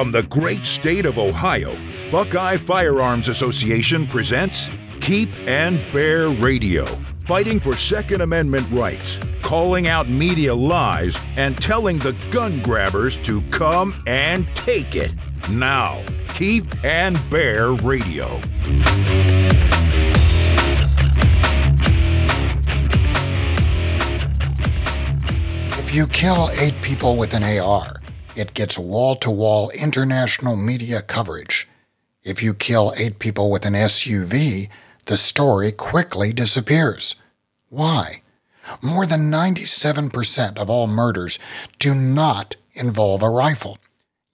From the great state of Ohio, Buckeye Firearms Association presents Keep and Bear Radio, fighting for Second Amendment rights, calling out media lies, and telling the gun grabbers to come and take it. Now, Keep and Bear Radio. If you kill eight people with an AR, it gets wall to wall international media coverage. If you kill eight people with an SUV, the story quickly disappears. Why? More than 97% of all murders do not involve a rifle.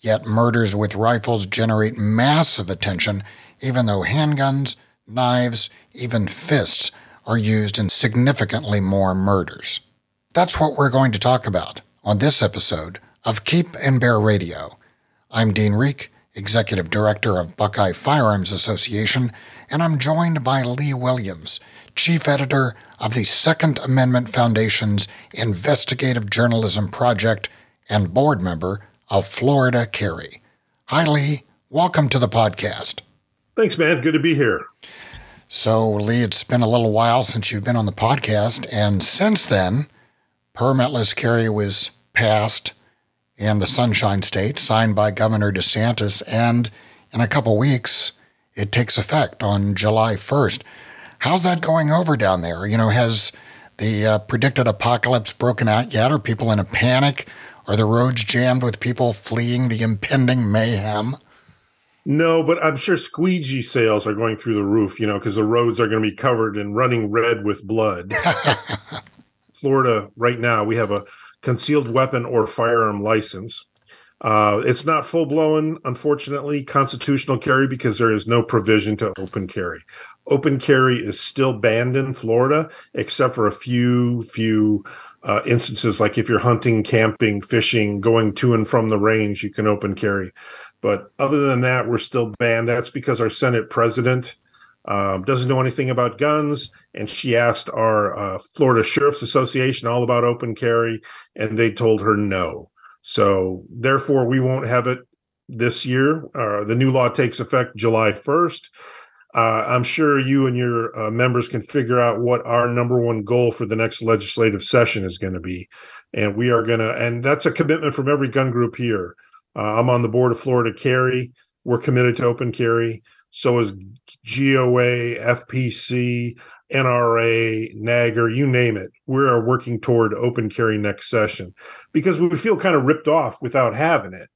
Yet murders with rifles generate massive attention, even though handguns, knives, even fists are used in significantly more murders. That's what we're going to talk about on this episode of Keep and Bear Radio. I'm Dean Rieck, Executive Director of Buckeye Firearms Association, and I'm joined by Lee Williams, Chief Editor of the Second Amendment Foundation's Investigative Journalism Project and board member of Florida Carry. Hi, Lee. Welcome to the podcast. Thanks, man. Good to be here. So, Lee, it's been a little while since you've been on the podcast, and since then, permitless carry was passed in the Sunshine State, signed by Governor DeSantis, and in a couple weeks, it takes effect on July 1st. How's that going over down there? You know, has the uh, predicted apocalypse broken out yet? Are people in a panic? Are the roads jammed with people fleeing the impending mayhem? No, but I'm sure squeegee sales are going through the roof, you know, because the roads are going to be covered and running red with blood. Florida, right now, we have a concealed weapon or firearm license. Uh, it's not full blown, unfortunately, constitutional carry because there is no provision to open carry. Open carry is still banned in Florida, except for a few, few uh, instances like if you're hunting, camping, fishing, going to and from the range, you can open carry. But other than that, we're still banned. That's because our Senate president um, doesn't know anything about guns. And she asked our uh, Florida Sheriff's Association all about open carry, and they told her no. So therefore, we won't have it this year. Uh, the new law takes effect July 1st. Uh, I'm sure you and your uh, members can figure out what our number one goal for the next legislative session is going to be. And we are going to, and that's a commitment from every gun group here. Uh, I'm on the board of Florida Carry. We're committed to open carry. So is GOA, FPC, NRA, NAGR, you name it. We are working toward open carry next session because we feel kind of ripped off without having it.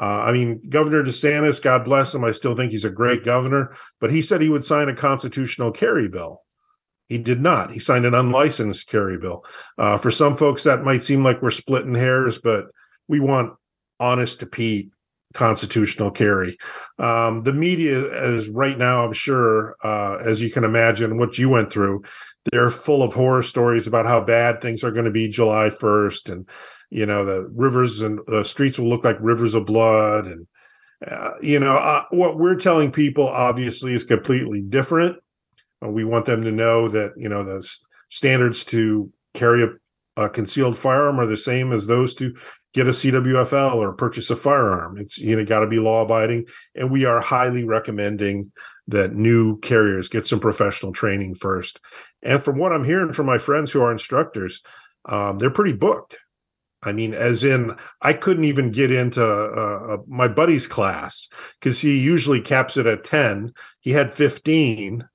Uh, I mean, Governor DeSantis, God bless him. I still think he's a great governor, but he said he would sign a constitutional carry bill. He did not. He signed an unlicensed carry bill. Uh, for some folks, that might seem like we're splitting hairs, but we want honest to Pete constitutional carry. Um, the media is right now, I'm sure, uh, as you can imagine, what you went through, they're full of horror stories about how bad things are going to be July 1st. And, you know, the rivers and the streets will look like rivers of blood. And, uh, you know, uh, what we're telling people obviously is completely different. Uh, we want them to know that, you know, the standards to carry a, a concealed firearm are the same as those to get a CWFL or purchase a firearm. It's you know got to be law abiding, and we are highly recommending that new carriers get some professional training first. And from what I'm hearing from my friends who are instructors, um, they're pretty booked. I mean, as in, I couldn't even get into uh, uh, my buddy's class because he usually caps it at 10. He had 15.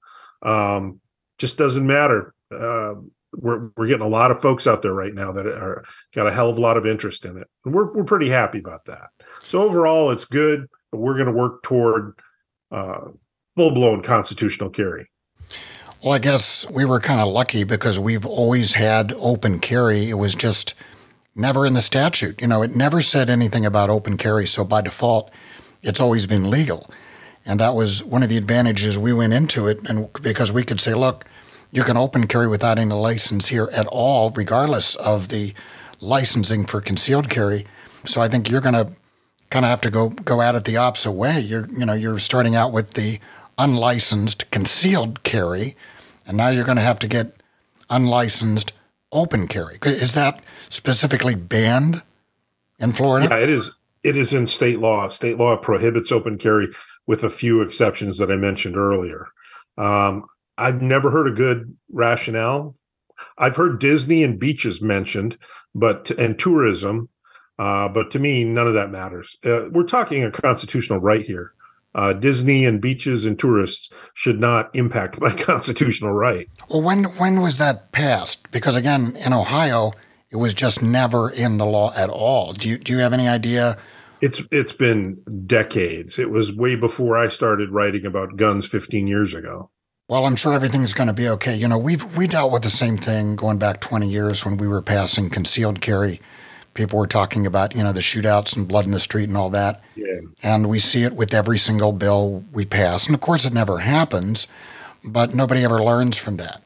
Um, just doesn't matter. Uh, we're we're getting a lot of folks out there right now that are got a hell of a lot of interest in it, and we're we're pretty happy about that. So overall, it's good, but we're going to work toward uh, full blown constitutional carry. Well, I guess we were kind of lucky because we've always had open carry. It was just never in the statute. You know, it never said anything about open carry. So by default, it's always been legal. And that was one of the advantages we went into it. And because we could say, look, you can open carry without any license here at all, regardless of the licensing for concealed carry. So I think you're going to kind of have to go go at it the opposite way. You're you know you're starting out with the unlicensed concealed carry, and now you're going to have to get unlicensed open carry. Is that specifically banned in Florida? Yeah, it is. It is in state law. State law prohibits open carry with a few exceptions that I mentioned earlier. Um, I've never heard a good rationale. I've heard Disney and beaches mentioned, but and tourism, uh, but to me, none of that matters. Uh, we're talking a constitutional right here. Uh, Disney and beaches and tourists should not impact my constitutional right. Well, when when was that passed? Because again, in Ohio, it was just never in the law at all. Do you do you have any idea? It's it's been decades. It was way before I started writing about guns 15 years ago. Well, I'm sure everything's going to be okay. You know, we've we dealt with the same thing going back 20 years when we were passing concealed carry. People were talking about, you know, the shootouts and blood in the street and all that. Yeah. And we see it with every single bill we pass. And of course, it never happens, but nobody ever learns from that.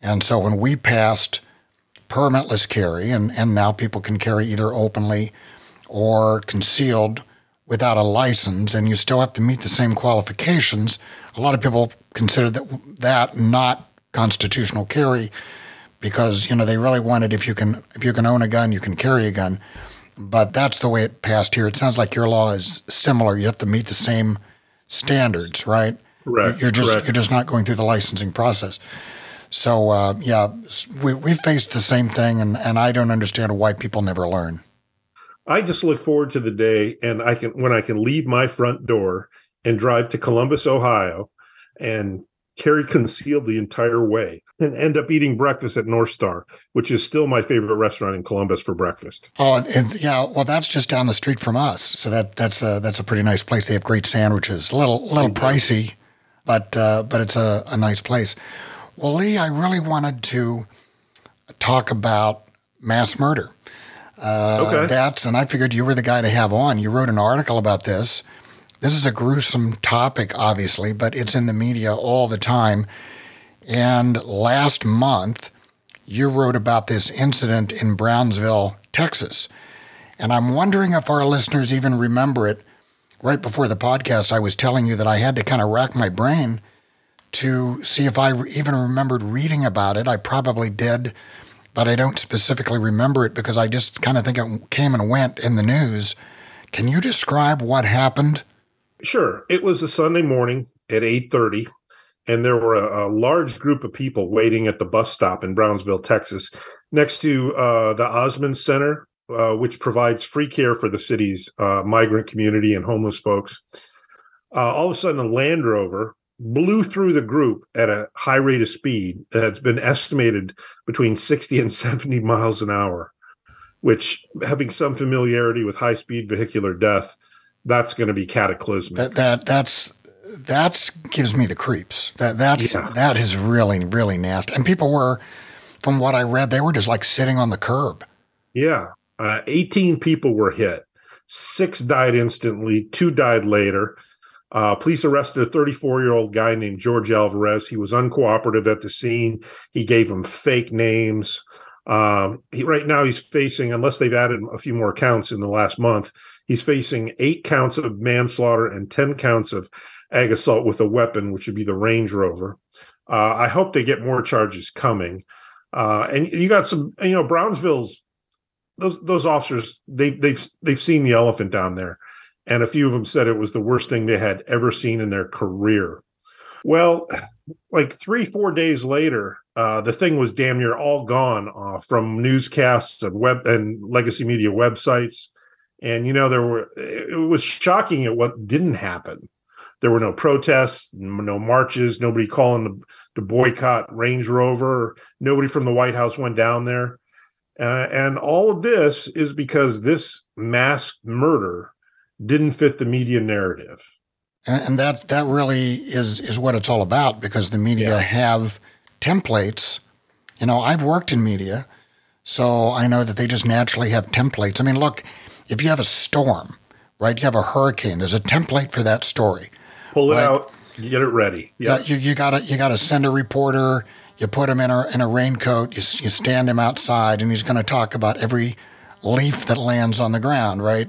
And so when we passed permitless carry, and, and now people can carry either openly or concealed without a license, and you still have to meet the same qualifications. A lot of people consider that that not constitutional carry because you know they really wanted if you can if you can own a gun, you can carry a gun. But that's the way it passed here. It sounds like your law is similar. You have to meet the same standards, right? Correct. You're just correct. you're just not going through the licensing process. So uh, yeah, we we faced the same thing, and and I don't understand why people never learn. I just look forward to the day and I can when I can leave my front door and drive to Columbus, Ohio, and carry concealed the entire way and end up eating breakfast at North Star, which is still my favorite restaurant in Columbus for breakfast. Oh, and, yeah. Well, that's just down the street from us, so that that's a that's a pretty nice place. They have great sandwiches. A little little pricey, but uh, but it's a, a nice place. Well, Lee, I really wanted to talk about mass murder. Uh, Okay. That's and I figured you were the guy to have on. You wrote an article about this. This is a gruesome topic, obviously, but it's in the media all the time. And last month, you wrote about this incident in Brownsville, Texas. And I'm wondering if our listeners even remember it. Right before the podcast, I was telling you that I had to kind of rack my brain to see if I even remembered reading about it. I probably did, but I don't specifically remember it because I just kind of think it came and went in the news. Can you describe what happened? Sure. It was a Sunday morning at 8:30 and there were a, a large group of people waiting at the bus stop in Brownsville, Texas, next to uh, the Ozanam Center, uh, which provides free care for the city's uh, migrant community and homeless folks. Uh, all of a sudden, a Land Rover blew through the group at a high rate of speed that's been estimated between 60 and 70 miles an hour, which, having some familiarity with high speed vehicular death, that's going to be cataclysmic. That that that's that's gives me the creeps. That that's Yeah. that is really really nasty. And people were, from what I read, they were just like sitting on the curb. Yeah. Uh, 18 people were hit. Six died instantly, two died later. Uh, police arrested a 34 year old guy named George Alvarez. He was uncooperative at the scene. He gave them fake names. Um, he, right now, he's facing, unless they've added a few more counts in the last month, he's facing eight counts of manslaughter and 10 counts of ag assault with a weapon, which would be the Range Rover. Uh, I hope they get more charges coming. Uh, and you got some, you know, Brownsville's those those officers they they've they've seen the elephant down there, and a few of them said it was the worst thing they had ever seen in their career. Well, like three four days later, uh, the thing was damn near all gone uh, from newscasts and web and legacy media websites, and you know there were it was shocking at what didn't happen. There were no protests, no marches, nobody calling to, to boycott Range Rover. Nobody from the White House went down there. Uh, and all of this is because this mass murder didn't fit the media narrative. And, and that that really is is what it's all about because the media Yeah. have templates. You know, I've worked in media, so I know that they just naturally have templates. I mean, look, if you have a storm, right? You have a hurricane. There's a template for that story. Pull it Right. out, get it ready. Yeah, Yeah. you, you gotta you gotta send a reporter. You put him in a in a raincoat. You, you stand him outside, and he's going to talk about every leaf that lands on the ground. Right?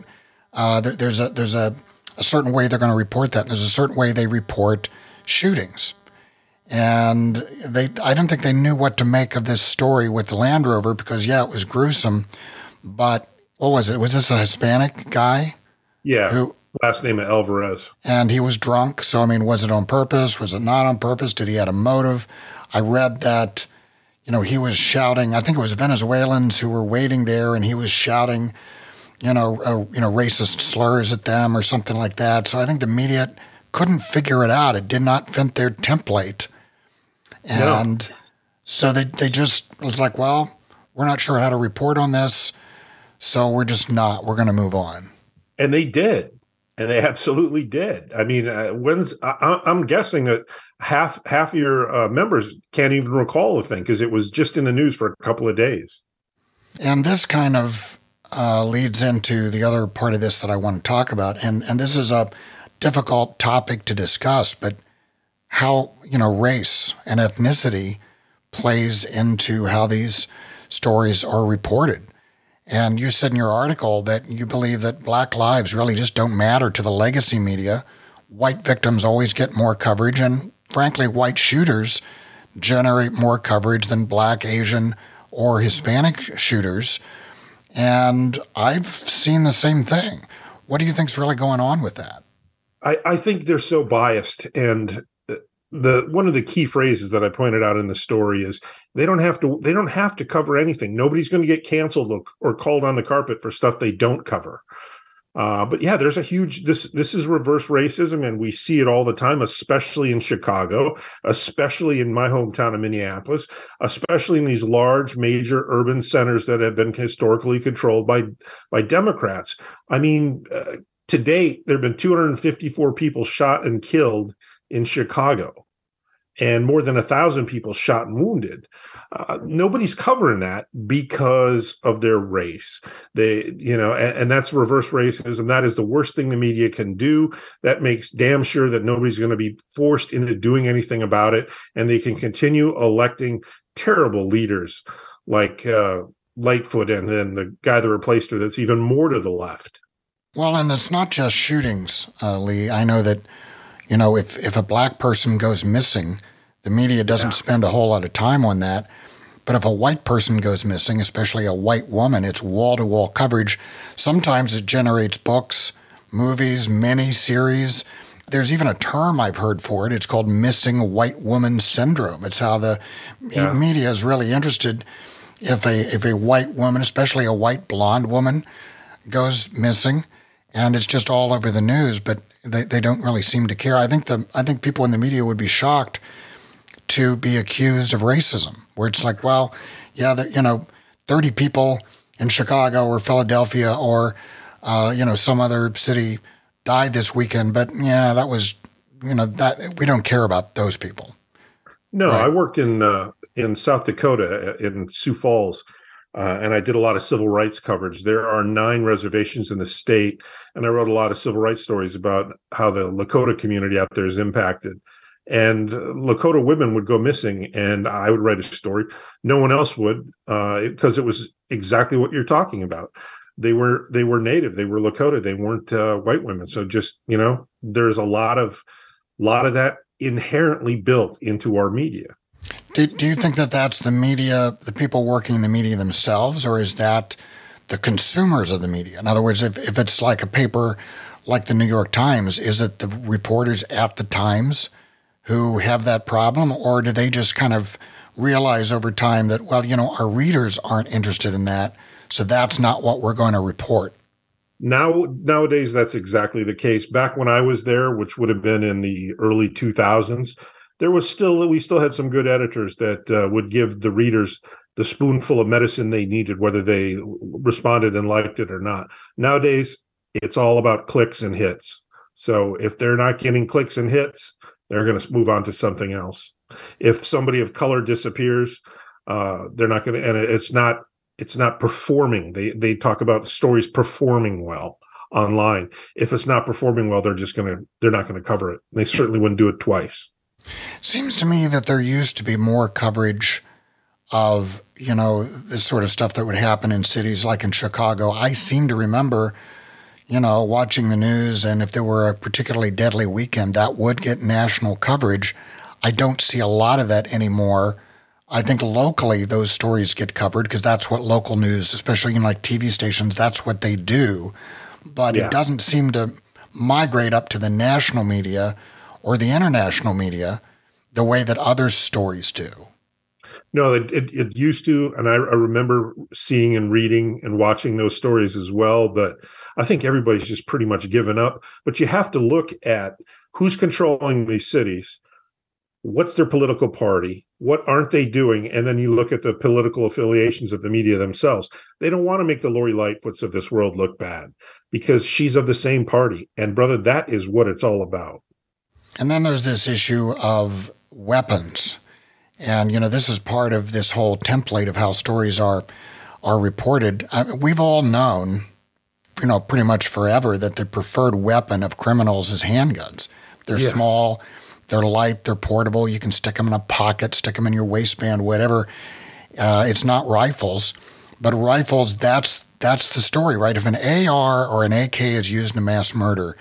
Uh, there, there's a there's a, a certain way they're going to report that. And there's a certain way they report shootings, and they I don't think they knew what to make of this story with the Land Rover because yeah, it was gruesome, but what was it? Was this a Hispanic guy Yeah. Who last name of Alvarez. And he was drunk. So I mean, was it on purpose? Was it not on purpose? Did he have a motive? I read that, you know, he was shouting. I think it was Venezuelans who were waiting there, and he was shouting, you know, uh, you know, racist slurs at them or something like that. So I think the media couldn't figure it out. It did not fit their template, and no. so they they just it was like, well, we're not sure how to report on this, so we're just not. We're going to move on. And they did and they absolutely did. I mean, uh, when's I, am guessing that half half your uh, members can't even recall the thing because it was just in the news for a couple of days. And this kind of uh, leads into the other part of this that I want to talk about, and and this is a difficult topic to discuss, but how you know race and ethnicity plays into how these stories are reported. And you said in your article that you believe that black lives really just don't matter to the legacy media. White victims always get more coverage, and frankly, white shooters generate more coverage than black, Asian, or Hispanic shooters. And I've seen the same thing. What do you think's really going on with that? I, I think they're so biased, and the one of the key phrases that I pointed out in the story is they don't have to they don't have to cover anything. Nobody's going to get canceled or, or, called on the carpet for stuff they don't cover. Uh, but yeah, there's a huge this this is reverse racism, and we see it all the time, especially in Chicago, especially in my hometown of Minneapolis, especially in these large major urban centers that have been historically controlled by by Democrats. I mean, uh, to date, there have been 254 people shot and killed in Chicago and more than a thousand people shot and wounded. Uh, nobody's covering that because of their race. They, you know, and, and, that's reverse racism. That is the worst thing the media can do. That makes damn sure that nobody's going to be forced into doing anything about it, and they can continue electing terrible leaders like uh, Lightfoot and then the guy that replaced her. That's even more to the left. Well, and it's not just shootings, uh, Lee. I know that you know, if, if a black person goes missing, the media doesn't yeah. spend a whole lot of time on that. But if a white person goes missing, especially a white woman, it's wall to wall coverage. Sometimes it generates books, movies, mini series. There's even a term I've heard for it. It's called missing white woman syndrome. It's how the yeah. media is really interested if a if a white woman, especially a white blonde woman, goes missing, and it's just all over the news. But they, they don't really seem to care. I think the I think people in the media would be shocked to be accused of racism, where it's like, well, yeah, the, you know, thirty people in Chicago or Philadelphia or uh, you know some other city died this weekend, but yeah, that was you know that we don't care about those people. No, right? I worked in uh, in South Dakota in Sioux Falls uh, and I did a lot of civil rights coverage. There are nine reservations in the state, and I wrote a lot of civil rights stories about how the Lakota community out there is impacted. And Lakota women would go missing, and I would write a story. No one else would, because uh, it was exactly what you're talking about. They were they were native, they were Lakota, they weren't uh, white women. So just you know, there's a lot of lot of that inherently built into our media. Do, do you think that that's the media, the people working in the media themselves, or is that the consumers of the media? In other words, if, if it's like a paper like the New York Times, is it the reporters at the Times who have that problem, or do they just kind of realize over time that, well, you know, our readers aren't interested in that, so that's not what we're going to report? Now, nowadays, that's exactly the case. Back when I was there, which would have been in the early 2000s, there was still we still had some good editors that uh, would give the readers the spoonful of medicine they needed, whether they responded and liked it or not. Nowadays, it's all about clicks and hits. So if they're not getting clicks and hits, they're going to move on to something else. If somebody of color disappears, uh, they're not going to, and it's not it's not performing. They they talk about the stories performing well online. If it's not performing well, they're just going to they're not going to cover it. They certainly wouldn't do it twice. Seems to me that there used to be more coverage of, you know, this sort of stuff that would happen in cities like in Chicago. I seem to remember, you know, watching the news, and if there were a particularly deadly weekend, that would get national coverage. I don't see a lot of that anymore. I think locally those stories get covered because that's what local news, especially in like TV stations, that's what they do. but Yeah. it doesn't seem to migrate up to the national media or the international media the way that other stories do. No, it, it, used to, and I, I remember seeing and reading and watching those stories as well. But I think everybody's just pretty much given up. But you have to look at who's controlling these cities, what's their political party, what aren't they doing, and then you look at the political affiliations of the media themselves. They don't want to make the Lori Lightfoots of this world look bad because she's of the same party. And brother, that is what it's all about. And then there's this issue of weapons. And you know, this is part of this whole template of how stories are are reported. I we've all known, you know, pretty much forever that the preferred weapon of criminals is handguns. They're Yeah. small, they're light, they're portable. You can stick them in a pocket, stick them in your waistband, whatever. Uh, it's not rifles, but rifles. That's that's the story, right? If an AR or an AK is used in a mass murder,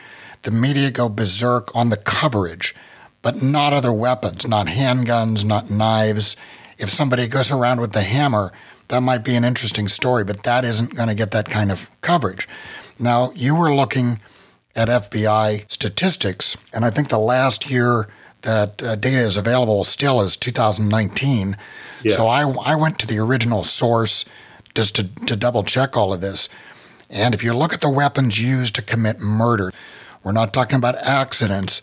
the media go berserk on the coverage, but not other weapons, not handguns, not knives. If somebody goes around with the hammer, that might be an interesting story, but that isn't going to get that kind of coverage. Now, you were looking at FBI statistics, and I think the last year that uh, data is available still is 2019. Yeah. So I, I went to the original source just to, to double check all of this. And if you look at the weapons used to commit murder, we're not talking about accidents.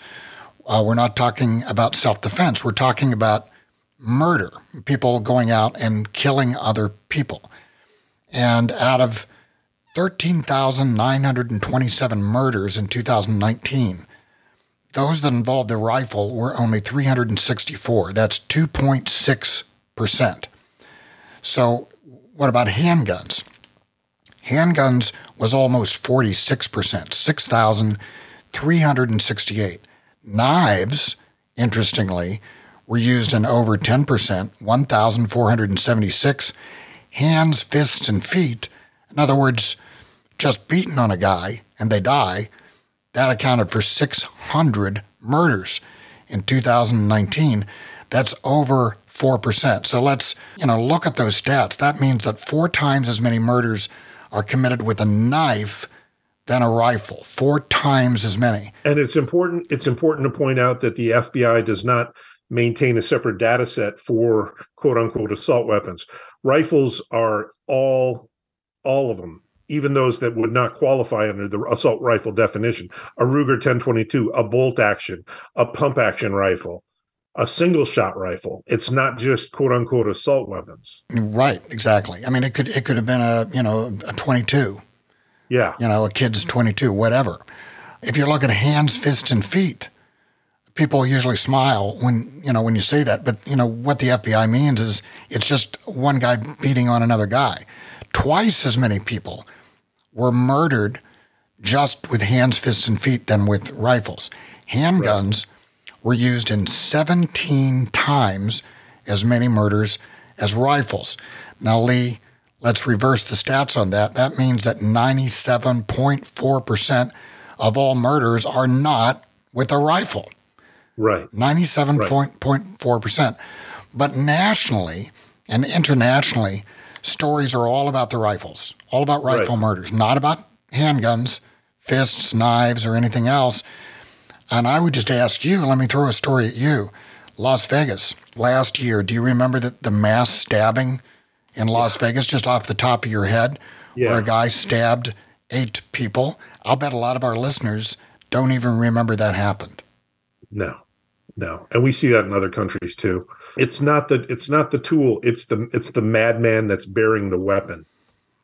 Uh, we're not talking about self defense. We're talking about murder, people going out and killing other people. And out of 13,927 murders in 2019, those that involved a rifle were only 364. That's 2.6%. So, what about handguns? Handguns was almost 46%, 6,368. Knives, interestingly, were used in over 10%, 1,476. Hands, fists, and feet, in other words, just beating on a guy and they die, that accounted for 600 murders in 2019. That's over 4%. So let's, you know, look at those stats. That means that four times as many murders are committed with a knife than a rifle. Four times as many. And it's important. It's important to point out that the FBI does not maintain a separate data set for quote unquote assault weapons. Rifles are all, all of them, even those that would not qualify under the assault rifle definition. A Ruger 1022, a bolt action, a pump action rifle, a single shot rifle. It's not just quote unquote assault weapons. Right, exactly. I mean, it could it could have been a you know a 22. Yeah. you know, a kid's 22, whatever. If you look at hands, fists, and feet, people usually smile when, you know, when you say that. But, you know, what the FBI means is it's just one guy beating on another guy. Twice as many people were murdered just with hands, fists, and feet than with rifles. Handguns were used in 17 times as many murders as rifles. Now, Lee, let's reverse the stats on that. That means that 97.4% of all murders are not with a rifle. Right. 97.4%. But nationally and internationally, stories are all about the rifles, all about rifle Right. murders, not about handguns, fists, knives, or anything else. And I would just ask you, let me throw a story at you. Las Vegas, last year, do you remember the, the mass stabbing in Las Vegas, just off the top of your head, where a guy stabbed eight people? I'll bet a lot of our listeners don't even remember that happened. No, no, and we see that in other countries too. It's not the it's not the tool. It's the it's the madman that's bearing the weapon.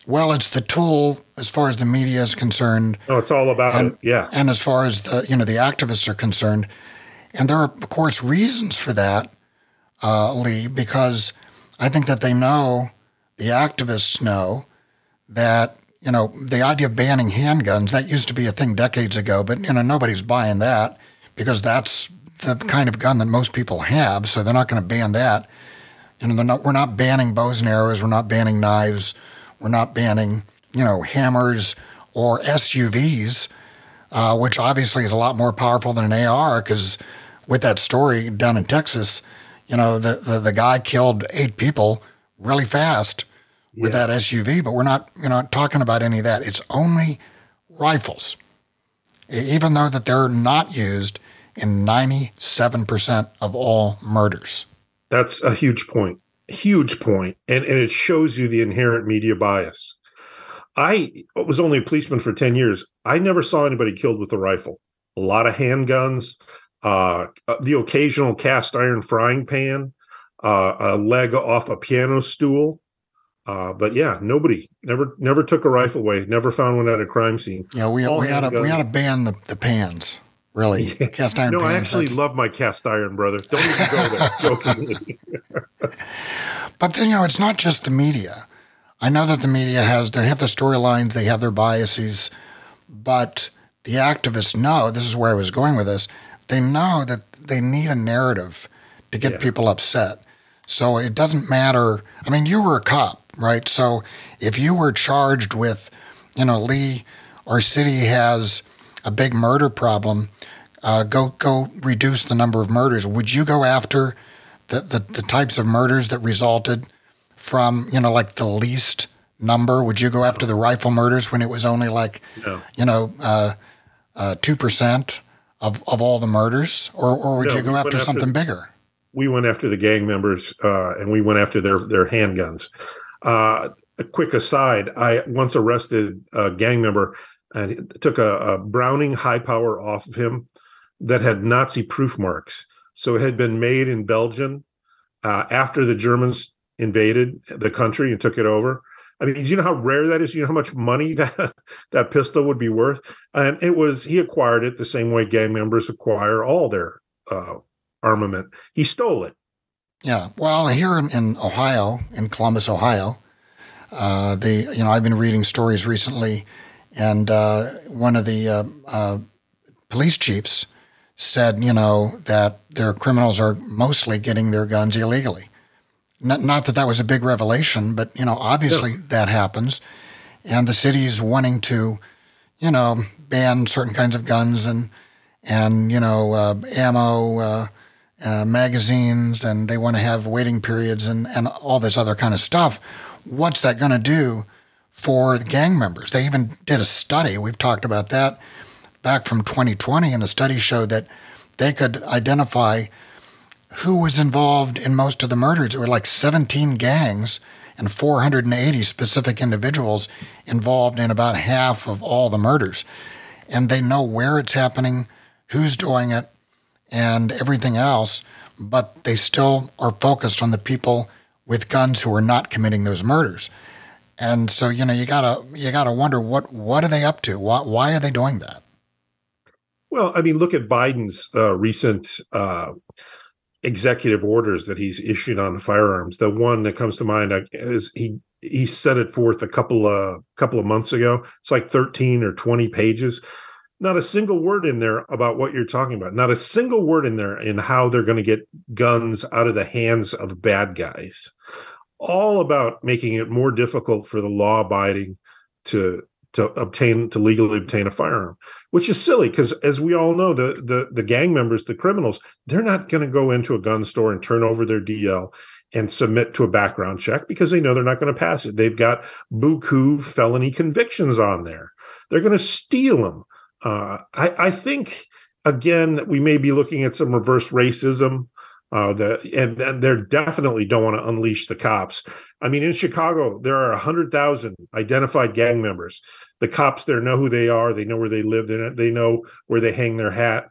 Well, it's the tool as far as the media is concerned, No, it's all about and it. Yeah, and as far as the you know the activists are concerned, and there are of course reasons for that, uh, Lee, because I think that they know the activists know that you know the idea of banning handguns that used to be a thing decades ago, but you know nobody's buying that because that's the kind of gun that most people have, so they're not going to ban that. You know, not, we're not banning bows and arrows. We're not banning knives. We're not banning, you know, hammers or SUVs, uh, which obviously is a lot more powerful than an AR. Because with that story down in Texas, you know, the, the, the guy killed eight people really fast with Yeah. that SUV. But we're not, you know, talking about any of that. It's only rifles, even though that they're not used in 97% of all murders. That's a huge point. Huge point. And, and it shows you the inherent media bias. I was only a policeman for 10 years. I never saw anybody killed with a rifle. A lot of handguns, uh, the occasional cast iron frying pan, uh, a leg off a piano stool. Uh, but yeah, nobody never never took a rifle away. Never found one at a crime scene. Yeah, we, we had to we had to ban the, the pans. Really, yeah. cast iron. No, pans, I actually that's... love my cast iron, brother. Don't even go there. jokingly. but then, you know, it's not just the media. I know that the media has they have the storylines, they have their biases, but the activists know this is where I was going with this. They know that they need a narrative to get yeah. people upset. So it doesn't matter. I mean, you were a cop, right? So if you were charged with, you know, Lee, our city has a big murder problem. Uh, go go reduce the number of murders. Would you go after the, the, the types of murders that resulted from you know like the least number? Would you go after the rifle murders when it was only like no. you know uh, uh, two uh, percent of of all the murders, or or would no, you go after, after something bigger? We went after the gang members, uh, and we went after their their handguns. Uh, a quick aside: I once arrested a gang member and took a, a Browning high power off of him that had Nazi proof marks. So it had been made in Belgium uh, after the Germans invaded the country and took it over. I mean, do you know how rare that is? Do you know how much money that that pistol would be worth? And it was he acquired it the same way gang members acquire all their uh, armament. He stole it. Yeah. Well, here in, in Ohio, in Columbus, Ohio, uh, the you know I've been reading stories recently, and uh, one of the uh, uh, police chiefs said, you know, that their criminals are mostly getting their guns illegally. Not, not that that was a big revelation, but you know, obviously yeah. that happens, and the city's wanting to, you know, ban certain kinds of guns and and you know, uh, ammo, uh, magazines, and they want to have waiting periods and and all this other kind of stuff. What's that going to do for the gang members? They even did a study. We've talked about that back from 2020, and the study showed that they could identify who was involved in most of the murders. There were like 17 gangs and 480 specific individuals involved in about half of all the murders. And they know where it's happening, who's doing it, and everything else, but they still are focused on the people with guns who are not committing those murders. And so, you know, you gotta you gotta wonder what what are they up to? Why why are they doing that? Well, I mean, look at Biden's uh, recent uh, executive orders that he's issued on firearms. The one that comes to mind is he he set it forth a couple of couple of months ago. It's like 13 or 20 pages. Not a single word in there about what you're talking about. Not a single word in there in how they're going to get guns out of the hands of bad guys. All about making it more difficult for the law abiding to to obtain to legally obtain a firearm, which is silly because as we all know, the the the gang members, the criminals, they're not going to go into a gun store and turn over their DL and submit to a background check because they know they're not going to pass it. They've got buku felony convictions on there. They're going to steal them. Uh, I, I think again we may be looking at some reverse racism uh, and, and they definitely don't want to unleash the cops. I mean, in Chicago, there are hundred thousand identified gang members. The cops there know who they are. They know where they live. They they know where they hang their hat.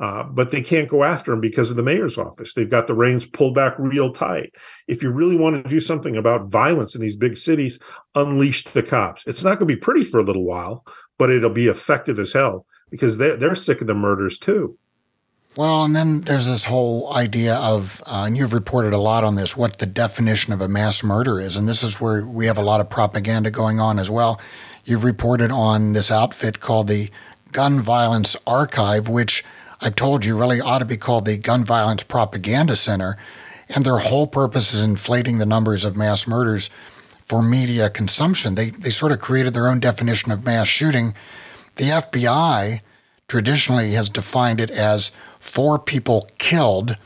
Uh, but they can't go after them because of the mayor's office. They've got the reins pulled back real tight. If you really want to do something about violence in these big cities, unleash the cops. It's not going to be pretty for a little while, but it'll be effective as hell because they're, they're sick of the murders too. Well, and then there's this whole idea of, uh, and you've reported a lot on this, what the definition of a mass murder is. And this is where we have a lot of propaganda going on as well. You've reported on this outfit called the Gun Violence Archive, which I've told you really ought to be called the Gun Violence Propaganda Center. And their whole purpose is inflating the numbers of mass murders for media consumption. They, they sort of created their own definition of mass shooting. The FBI traditionally has defined it as four people killed.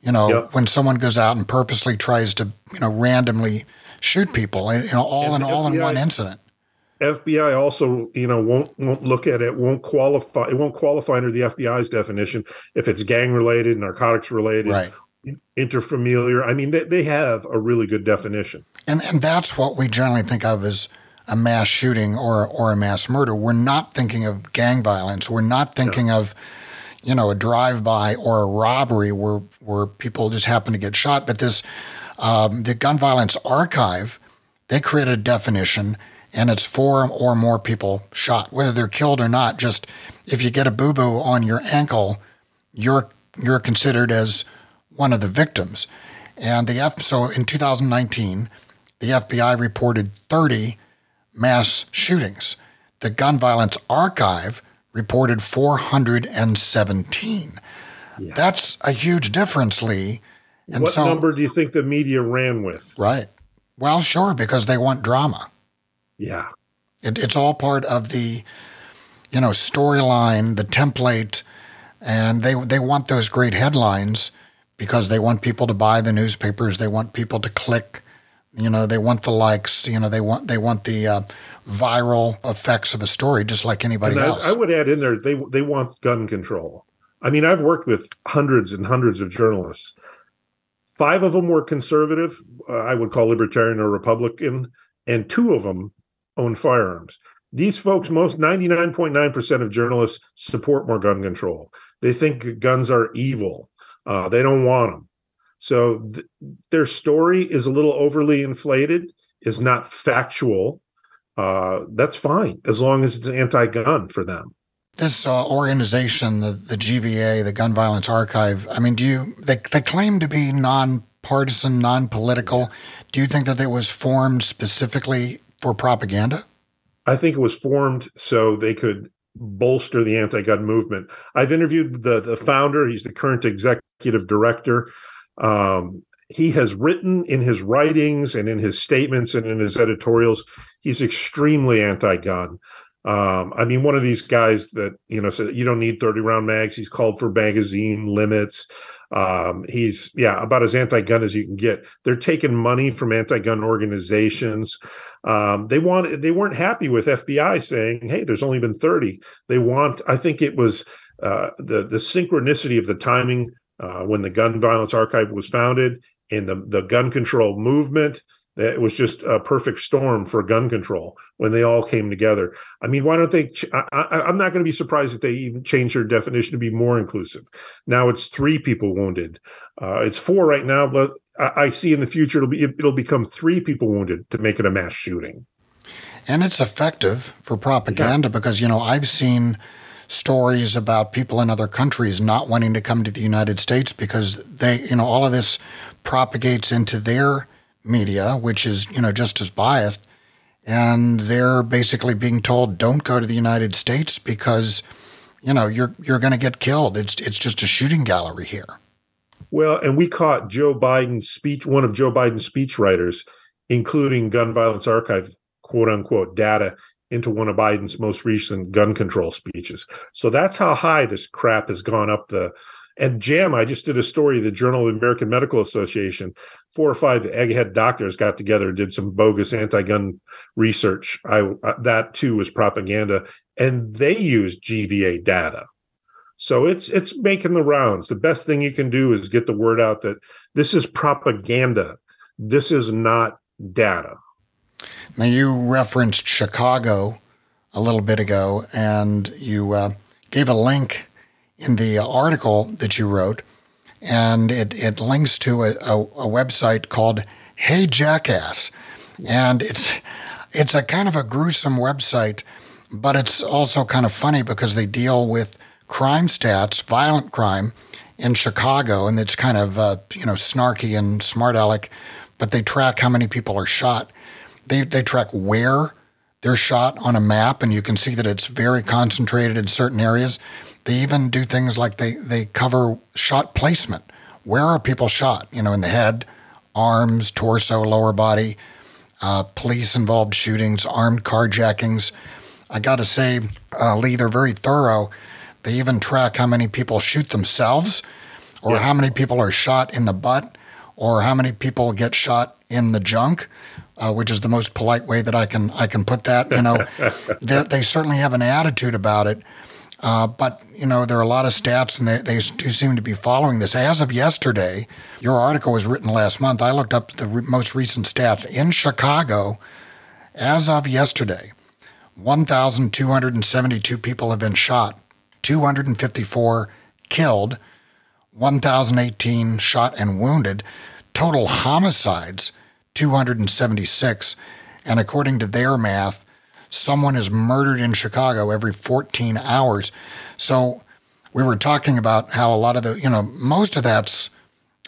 You know, yep. when someone goes out and purposely tries to, you know, randomly shoot people, you know, all and in all FBI, in one incident. FBI also, you know, won't won't look at it, won't qualify, it won't qualify under the FBI's definition if it's gang related, narcotics related, right. Interfamiliar. I mean, they, they have a really good definition. And and that's what we generally think of as a mass shooting or or a mass murder. We're not thinking of gang violence. We're not thinking no. of you know a drive by or a robbery where where people just happen to get shot. But this um, the gun violence archive they created a definition and it's four or more people shot, whether they're killed or not. Just if you get a boo boo on your ankle, you're you're considered as one of the victims. And the F so in 2019, the FBI reported 30 mass shootings. The Gun Violence Archive reported 417. Yeah. That's a huge difference, Lee. And what so, number do you think the media ran with? Right. Well, sure, because they want drama. Yeah. It, it's all part of the, you know, storyline, the template, and they they want those great headlines because they want people to buy the newspapers. They want people to click. You know, they want the likes. You know, they want they want the uh, viral effects of a story, just like anybody and else. I, I would add in there they they want gun control. I mean, I've worked with hundreds and hundreds of journalists. Five of them were conservative, uh, I would call libertarian or Republican, and two of them own firearms. These folks, most 99.9% of journalists support more gun control. They think guns are evil. Uh, they don't want them. So th- their story is a little overly inflated, is not factual. Uh, that's fine as long as it's anti-gun for them. This uh, organization, the, the GVA, the Gun Violence Archive. I mean, do you they they claim to be non-partisan, non-political? Do you think that it was formed specifically for propaganda? I think it was formed so they could bolster the anti-gun movement. I've interviewed the the founder. He's the current executive director. Um, he has written in his writings and in his statements and in his editorials. He's extremely anti-gun. Um, I mean, one of these guys that you know said you don't need thirty round mags. He's called for magazine limits. Um, he's yeah about as anti-gun as you can get. They're taking money from anti-gun organizations. Um, they want they weren't happy with FBI saying, "Hey, there's only been 30." They want. I think it was uh, the the synchronicity of the timing uh, when the Gun Violence Archive was founded and the the gun control movement it was just a perfect storm for gun control when they all came together. I mean, why don't they? Ch- I, am not going to be surprised if they even change their definition to be more inclusive. Now it's three people wounded. Uh, it's four right now, but I, I see in the future it'll be it'll become three people wounded to make it a mass shooting. And it's effective for propaganda yeah. because you know I've seen stories about people in other countries not wanting to come to the United States because they, you know, all of this propagates into their media, which is, you know, just as biased. And they're basically being told, don't go to the United States because, you know, you're you're going to get killed. It's it's just a shooting gallery here. Well, and we caught Joe Biden's speech, one of Joe Biden's speechwriters, including Gun Violence Archive, quote unquote, data into one of Biden's most recent gun control speeches. So that's how high this crap has gone up the and JAMA, I just did a story, the Journal of the American Medical Association. Four or five egghead doctors got together and did some bogus anti-gun research. I that too was propaganda, and they used GVA data. So it's it's making the rounds. The best thing you can do is get the word out that this is propaganda. This is not data. Now you referenced Chicago a little bit ago, and you uh, gave a link in the article that you wrote, and it, it links to a, a, a website called Hey Jackass, and it's it's a kind of a gruesome website, but it's also kind of funny because they deal with crime stats, violent crime in Chicago, and it's kind of uh, you know snarky and smart aleck, but they track how many people are shot. They they track where they're shot on a map, and you can see that it's very concentrated in certain areas. They even do things like they, they cover shot placement. Where are people shot? You know, in the head, arms, torso, lower body, uh, police involved shootings, armed carjackings. I got to say, uh, Lee, they're very thorough. They even track how many people shoot themselves, or yeah. how many people are shot in the butt, or how many people get shot in the junk, uh, which is the most polite way that I can I can put that. You know, they certainly have an attitude about it. Uh, but you know there are a lot of stats, and they, they do seem to be following this. As of yesterday, your article was written last month. I looked up the re- most recent stats in Chicago. As of yesterday, 1,272 people have been shot, 254 killed, 1,018 shot and wounded. Total homicides 276. And according to their math, someone is murdered in Chicago every 14 hours. So we were talking about how a lot of the, you know, most of that's,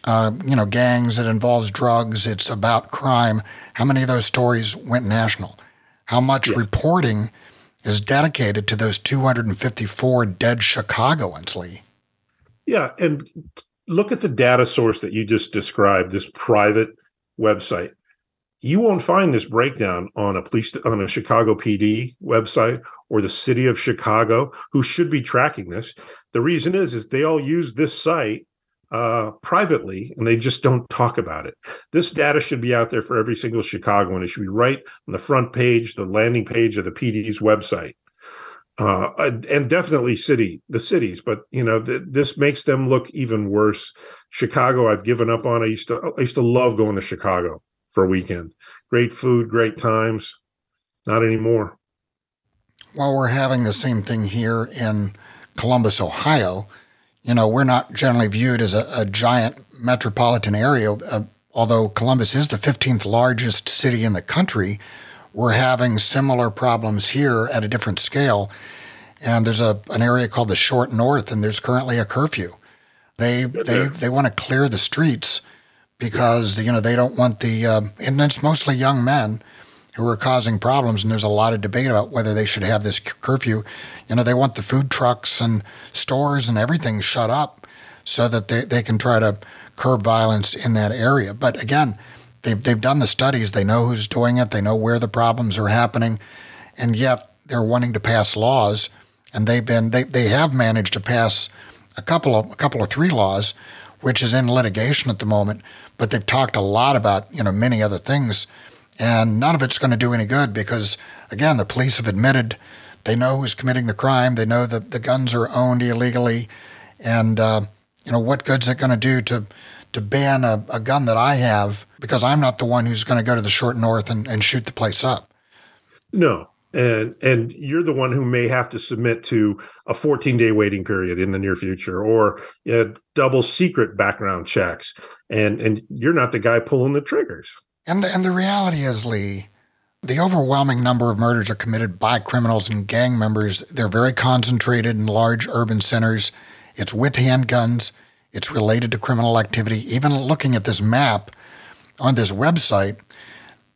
uh, you know, gangs, it involves drugs, it's about crime. How many of those stories went national? How much yeah. reporting is dedicated to those 254 dead Chicagoans, Lee? Yeah. And look at the data source that you just described, this private website. You won't find this breakdown on a police on a Chicago PD website or the city of Chicago, who should be tracking this. The reason is is they all use this site uh, privately and they just don't talk about it. This data should be out there for every single Chicagoan. It should be right on the front page, the landing page of the PD's website uh, and definitely city the cities but you know th- this makes them look even worse chicago i've given up on i used to i used to love going to chicago for a weekend great food great times not anymore While we're having the same thing here in columbus ohio you know we're not generally viewed as a, a giant metropolitan area uh, although columbus is the 15th largest city in the country we're having similar problems here at a different scale. And there's a an area called the Short North, and there's currently a curfew. They they they want to clear the streets because you know they don't want the uh, and it's mostly young men who are causing problems. And there's a lot of debate about whether they should have this curfew. You know, they want the food trucks and stores and everything shut up so that they, they can try to curb violence in that area. But again, They've, they've done the studies. They know who's doing it. They know where the problems are happening. And yet they're wanting to pass laws. And they've been, they, they have managed to pass a couple of, a couple of three laws, which is in litigation at the moment. But they've talked a lot about, you know, many other things. And none of it's going to do any good because, again, the police have admitted they know who's committing the crime. They know that the guns are owned illegally. And, uh, you know, what good's it going to do to to ban a, a gun that I have because I'm not the one who's going to go to the short north and, and shoot the place up. No. And and you're the one who may have to submit to a 14 day waiting period in the near future, or uh, double secret background checks, and and you're not the guy pulling the triggers. And the, and the reality is, Lee, the overwhelming number of murders are committed by criminals and gang members. They're very concentrated in large urban centers. It's with handguns. It's related to criminal activity. Even looking at this map on this website,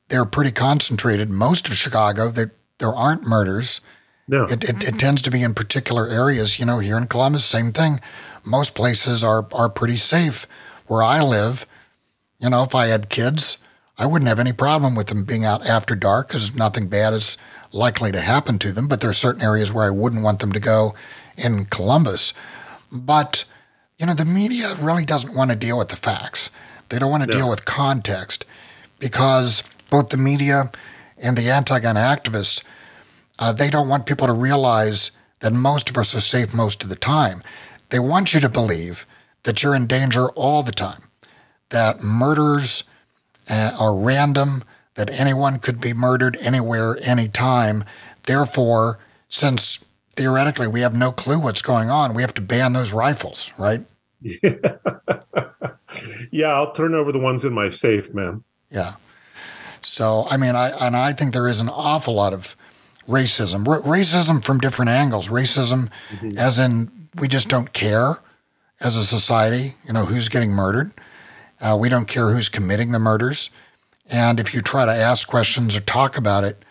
they're pretty concentrated. Most of Chicago, there, there aren't murders. No. It, it, it, tends to be in particular areas. You know, here in Columbus, same thing. Most places are, are pretty safe. Where I live, you know, if I had kids, I wouldn't have any problem with them being out after dark because nothing bad is likely to happen to them. But there are certain areas where I wouldn't want them to go in Columbus. But you know, the media really doesn't want to deal with the facts. They don't want to no. deal with context because both the media and the anti-gun activists, uh, they don't want people to realize that most of us are safe most of the time. They want you to believe that you're in danger all the time, that murders uh, are random, that anyone could be murdered anywhere, anytime. Therefore, since theoretically we have no clue what's going on. We have to ban those rifles, right? Yeah. yeah, I'll turn over the ones in my safe, man. Yeah. So, I mean, I and I think there is an awful lot of racism, R- racism from different angles. Racism, mm-hmm. as in we just don't care as a society. You know, who's getting murdered? Uh, we don't care who's committing the murders. And if you try to ask questions or talk about it,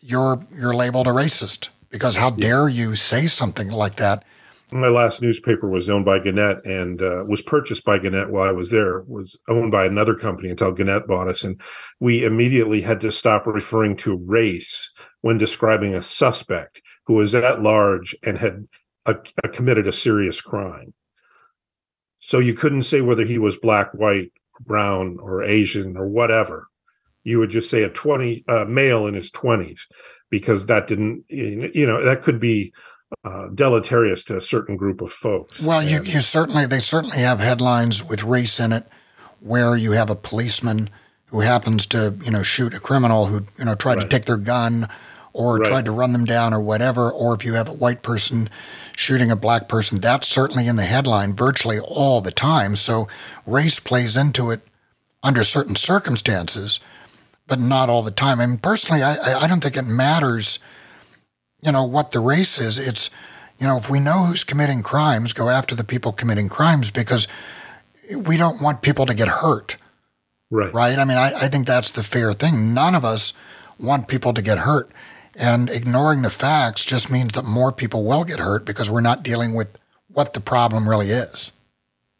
you're you're labeled a racist because how dare you say something like that? My last newspaper was owned by Gannett and uh, was purchased by Gannett while I was there. Was owned by another company until Gannett bought us, and we immediately had to stop referring to race when describing a suspect who was at large and had a, a committed a serious crime. So you couldn't say whether he was black, white, brown, or Asian or whatever. you would just say a 20 uh, male in his 20s because that didn't you know that could be uh, deleterious to a certain group of folks. Well, you, you certainly they certainly have headlines with race in it, where you have a policeman who happens to you know shoot a criminal who you know tried right. to take their gun or right. tried to run them down or whatever, or if you have a white person shooting a black person, that's certainly in the headline virtually all the time. So race plays into it under certain circumstances, but not all the time. I mean, personally, I, I don't think it matters you know, what the race is. It's, you know, if we know who's committing crimes, go after the people committing crimes because we don't want people to get hurt. Right. Right. I mean, I, I think that's the fair thing. None of us want people to get hurt. And ignoring the facts just means that more people will get hurt because we're not dealing with what the problem really is.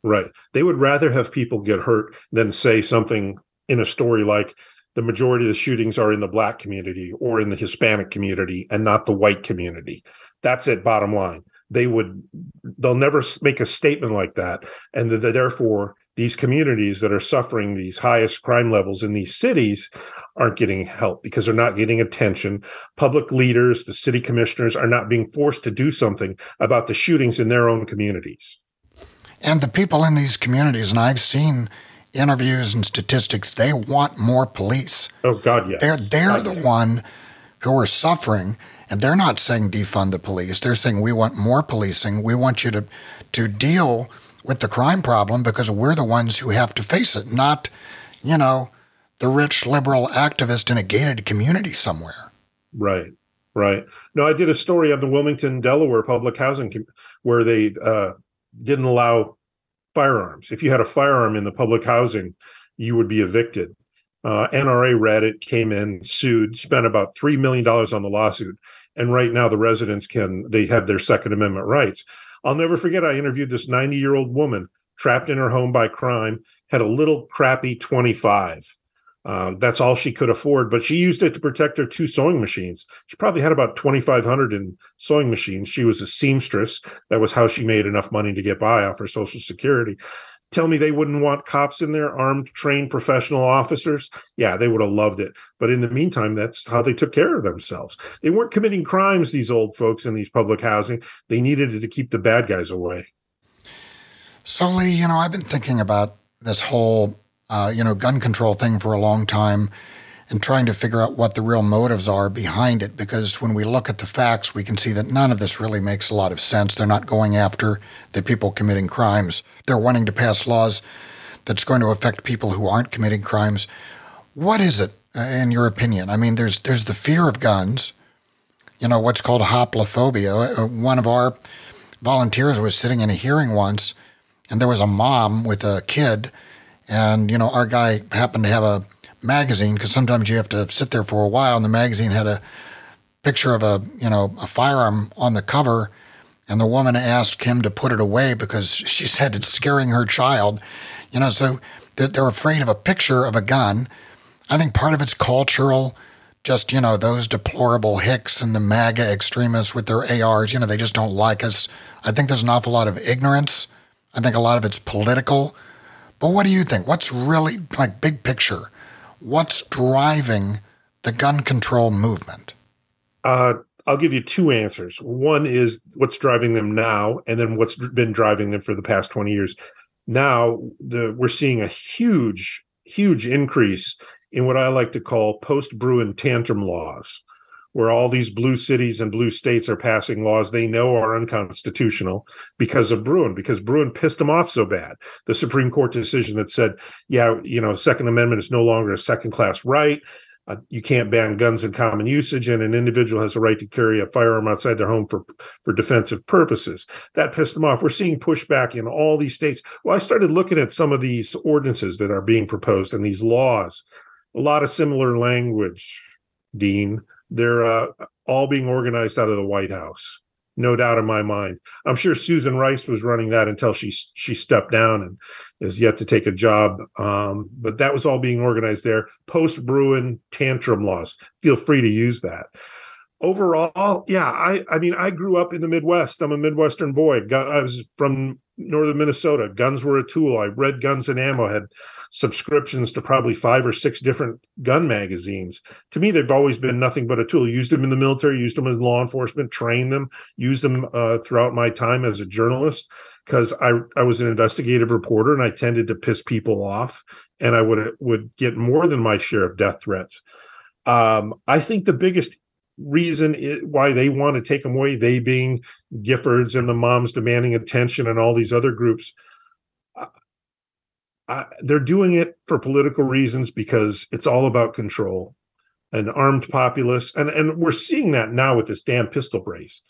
Right. They would rather have people get hurt than say something in a story like, the majority of the shootings are in the black community or in the Hispanic community and not the white community. That's it, bottom line. They would, they'll never make a statement like that. And therefore, these communities that are suffering these highest crime levels in these cities aren't getting help because they're not getting attention. Public leaders, the city commissioners are not being forced to do something about the shootings in their own communities. And the people in these communities, and I've seen interviews and statistics, they want more police. Oh God, yes. They're they're God, the yeah. one who are suffering, and they're not saying defund the police. They're saying we want more policing. We want you to to deal with the crime problem because we're the ones who have to face it, not, you know, the rich liberal activist in a gated community somewhere. Right. Right. No, I did a story on the Wilmington, Delaware public housing where they uh, didn't allow firearms. If you had a firearm in the public housing, you would be evicted. Uh, NRA read it, came in, sued, spent about three million dollars on the lawsuit, and right now the residents can they have their Second Amendment rights. I'll never forget. I interviewed this 90 year old woman trapped in her home by crime, had a little crappy 25. Uh, that's all she could afford, but she used it to protect her two sewing machines. She probably had about 2,500 in sewing machines. She was a seamstress. That was how she made enough money to get by off her Social Security. Tell me they wouldn't want cops in there, armed, trained professional officers. Yeah, they would have loved it. But in the meantime, that's how they took care of themselves. They weren't committing crimes, these old folks in these public housing. They needed it to keep the bad guys away. So, Lee, you know, I've been thinking about this whole uh, you know, gun control thing for a long time and trying to figure out what the real motives are behind it. Because when we look at the facts, we can see that none of this really makes a lot of sense. They're not going after the people committing crimes, they're wanting to pass laws that's going to affect people who aren't committing crimes. What is it, uh, in your opinion? I mean, there's there's the fear of guns. You know what's called hoplophobia. Uh, one of our volunteers was sitting in a hearing once, and there was a mom with a kid and, you know, our guy happened to have a magazine because sometimes you have to sit there for a while. And the magazine had a picture of a, you know, a firearm on the cover. And the woman asked him to put it away because she said it's scaring her child. You know, so they're, afraid of a picture of a gun. I think part of it's cultural just you know those deplorable hicks and the MAGA extremists with their ARs. You know they just don't like us. I think there's an awful lot of ignorance. I think a lot of it's political. But what do you think? What's really, like, big picture, what's driving the gun control movement? Uh, I'll give you two answers. One is what's driving them now, and then what's been driving them for the past 20 years. Now, the we're seeing a huge, huge increase in what I like to call post Bruen tantrum laws where all these blue cities and blue states are passing laws they know are unconstitutional because of Bruen, because Bruen pissed them off so bad. The Supreme Court decision that said, yeah, you know, Second Amendment is no longer a second class right. Uh, you can't ban guns in common usage, and an individual has a right to carry a firearm outside their home for, for defensive purposes. That pissed them off. We're seeing pushback in all these states. Well, I started looking at some of these ordinances that are being proposed and these laws. A lot of similar language, Dean they're uh, all being organized out of the White House. No doubt in my mind. I'm sure Susan Rice was running that until she she stepped down and is yet to take a job. Um, but that was all being organized there. Post Bruen tantrum laws. Feel free to use that. Overall, yeah, I I mean I grew up in the Midwest. I'm a Midwestern boy. Got I was from northern Minnesota. Guns were a tool. I read Guns and Ammo, had subscriptions to probably five or six different gun magazines. To me, they've always been nothing but a tool. Used them in the military, used them in law enforcement, trained them, used them uh, throughout my time as a journalist because I I was an investigative reporter and I tended to piss people off, and I would would get more than my share of death threats. Um, I think the biggest reason why they want to take them away, they being Giffords and the moms demanding attention and all these other groups, uh, they're doing it for political reasons because it's all about control an armed populace and and we're seeing that now with this damn pistol brace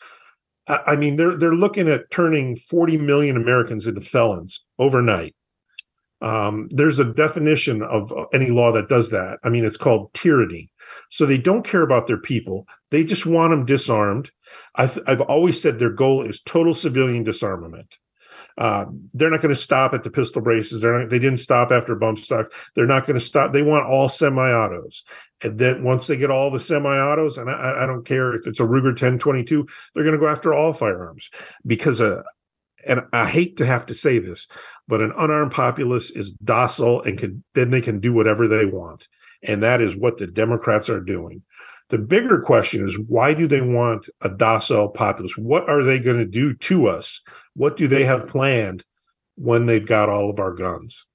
I mean, they're they're looking at turning 40 million Americans into felons overnight. Um, there's a definition of any law that does that. I mean, it's called tyranny. So they don't care about their people. They just want them disarmed. I've, I've always said their goal is total civilian disarmament. Uh, they're not going to stop at the pistol braces. They're not, they didn't stop after bump stock. They're not going to stop. They want all semi-autos. And then once they get all the semi-autos, and I, I don't care if it's a Ruger 1022, they're going to go after all firearms because uh, and I hate to have to say this, but an unarmed populace is docile and can then they can do whatever they want. And that is what the Democrats are doing. The bigger question is why do they want a docile populace? What are they going to do to us what do they have planned when they've got all of our guns?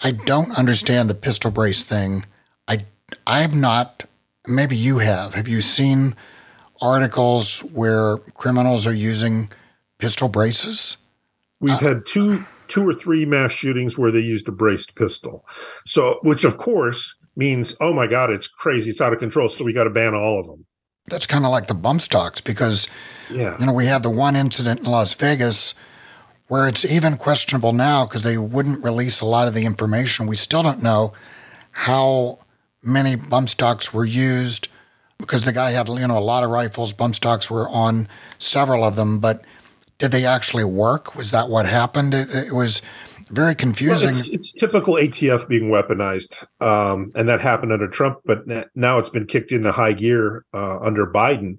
I don't understand the pistol brace thing. I I have not. Maybe you have. Have you seen articles where criminals are using pistol braces? We've uh, had two two or three mass shootings where they used a braced pistol. So, which of course means, oh my God, it's crazy, it's out of control. So we got to ban all of them. That's kind of like the bump stocks because, yeah. you know, we had the one incident in Las Vegas where it's even questionable now because they wouldn't release a lot of the information. We still don't know how many bump stocks were used because the guy had, you know, a lot of rifles. Bump stocks were on several of them, but did they actually work? Was that what happened? It, it was very confusing. Well, it's, it's, typical ATF being weaponized, um, and that happened under Trump, but now it's been kicked into high gear uh, under Biden.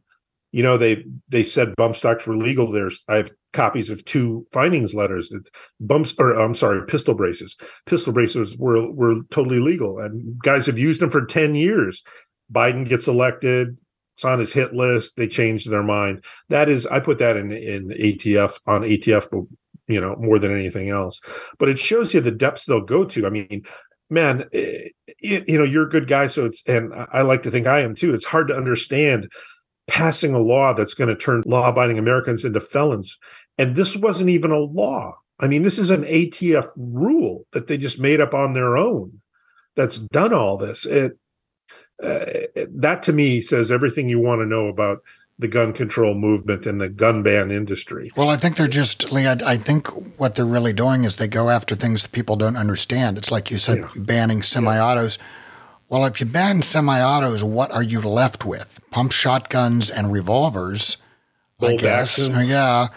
You know, they they said bump stocks were legal. There's I have copies of two findings letters that bumps or I'm sorry, pistol braces. Pistol braces were were totally legal, and guys have used them for ten years. Biden gets elected, it's on his hit list. They changed their mind. That is, I put that in in ATF on ATF you know, more than anything else. But it shows you the depths they'll go to. I mean, man, it, eh, you know, you're a good guy, so it's, and I like to think I am too. It's hard to understand passing a law that's going to turn law-abiding Americans into felons, and this wasn't even a law. I mean, this is an ATF rule that they just made up on their own. That's done all this. It uh, that to me says everything you want to know about the gun control movement and the gun ban industry. Well, I think they're just, Lee, I, I think what they're really doing is they go after things that people don't understand. It's like you said, yeah. banning semi autos. Yeah. Well, if you ban semi autos, what are you left with? Pump shotguns and revolvers, Bold I guess. Actions. Yeah.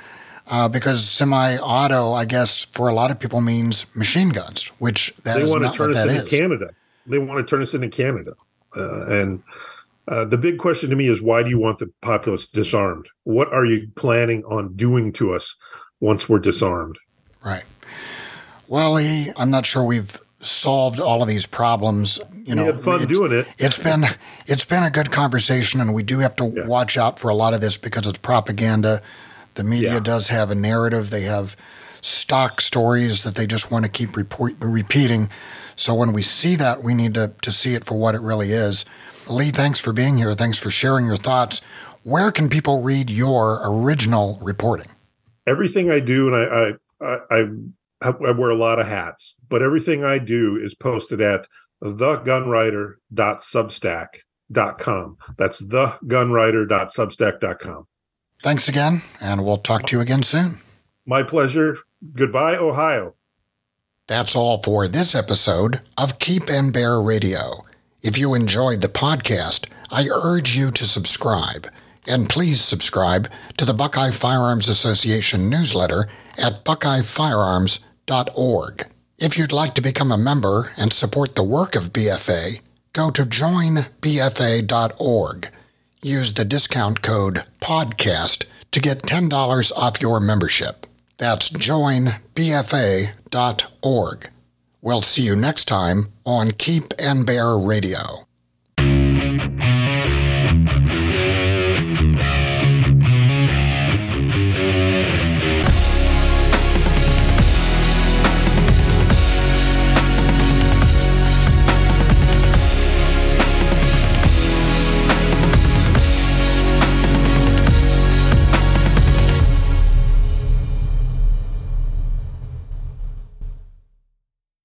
Uh, because semi-auto, I guess, for a lot of people means machine guns, which that they want to turn us into is. Canada. They want to turn us into Canada, and uh, the big question to me is why do you want the populace disarmed? What are you planning on doing to us once we're disarmed? Right. Well, Lee, I'm not sure we've solved all of these problems. You know, we had fun doing it. It's been it's been a good conversation, and we do have to yeah. watch out for a lot of this because it's propaganda. The media yeah. does have a narrative. They have stock stories that they just want to keep report, repeating. So when we see that, we need to, to see it for what it really is. Lee, thanks for being here. Thanks for sharing your thoughts. Where can people read your original reporting? Everything I do, and I, I, I, I wear a lot of hats, but everything I do is posted at thegunwriter.substack.com. That's thegunwriter.substack.com. Thanks again, and we'll talk to you again soon. My pleasure. Goodbye, Ohio. That's all for this episode of Keep and Bear Radio. If you enjoyed the podcast, I urge you to subscribe. And please subscribe to the Buckeye Firearms Association newsletter at buckeyefirearms.org. If you'd like to become a member and support the work of BFA, go to joinbfa.org. Use the discount code PODCAST to get $10 off your membership. That's joinbfa.org. We'll see you next time on Keep and Bear Radio.